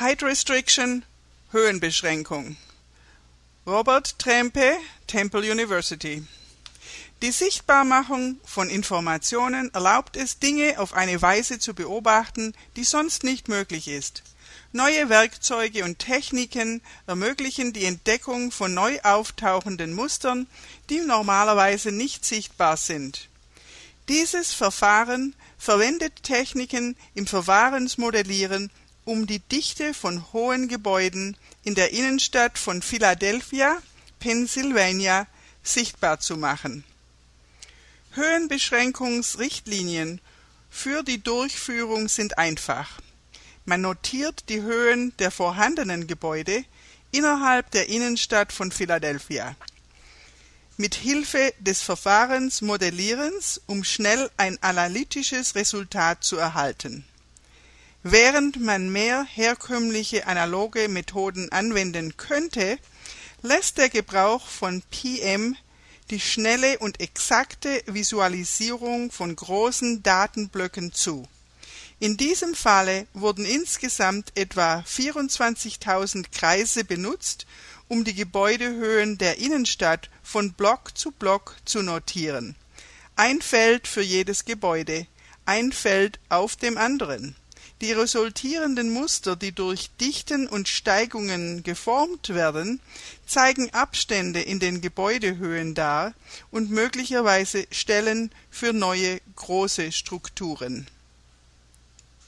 Height Restriction Höhenbeschränkung Robert Trempe, Temple University Die Sichtbarmachung von Informationen erlaubt es, Dinge auf eine Weise zu beobachten, die sonst nicht möglich ist. Neue Werkzeuge und Techniken ermöglichen die Entdeckung von neu auftauchenden Mustern, die normalerweise nicht sichtbar sind. Dieses Verfahren verwendet Techniken im Verfahrensmodellieren um die Dichte von hohen Gebäuden in der Innenstadt von Philadelphia, Pennsylvania, sichtbar zu machen. Höhenbeschränkungsrichtlinien für die Durchführung sind einfach. Man notiert die Höhen der vorhandenen Gebäude innerhalb der Innenstadt von Philadelphia. Mit Hilfe des Verfahrens Modellierens, um schnell ein analytisches Resultat zu erhalten Während man mehr herkömmliche analoge Methoden anwenden könnte, lässt der Gebrauch von PM die schnelle und exakte Visualisierung von großen Datenblöcken zu. In diesem Falle wurden insgesamt etwa 24.000 Kreise benutzt, um die Gebäudehöhen der Innenstadt von Block zu Block zu notieren. Ein Feld für jedes Gebäude, ein Feld auf dem anderen die resultierenden Muster, die durch Dichten und Steigungen geformt werden, zeigen Abstände in den Gebäudehöhen dar und möglicherweise Stellen für neue große Strukturen